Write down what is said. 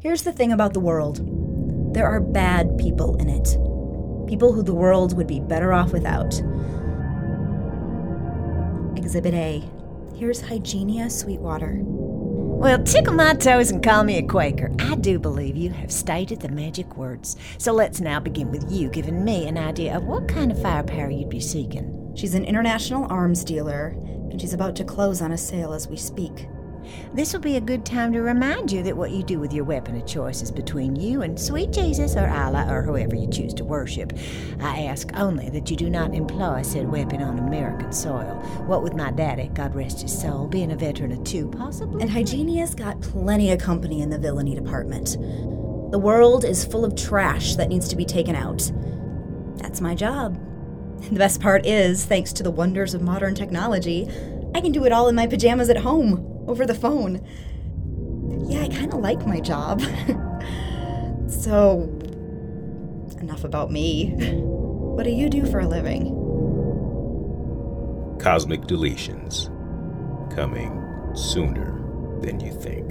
Here's the thing about the world there are bad people in it. People who the world would be better off without. Exhibit A. Here's Hygenia Sweetwater. Well, tickle my toes and call me a Quaker. I do believe you have stated the magic words. So let's now begin with you giving me an idea of what kind of firepower you'd be seeking. She's an international arms dealer, and she's about to close on a sale as we speak. This will be a good time to remind you that what you do with your weapon of choice is between you and sweet Jesus or Allah or whoever you choose to worship. I ask only that you do not employ said weapon on American soil. What with my daddy, God rest his soul, being a veteran of two, possibly. And Hygienia's got plenty of company in the villainy department. The world is full of trash that needs to be taken out. That's my job. The best part is, thanks to the wonders of modern technology, I can do it all in my pajamas at home over the phone. Yeah, I kind of like my job. so, enough about me. What do you do for a living? Cosmic Deletions. Coming sooner than you think.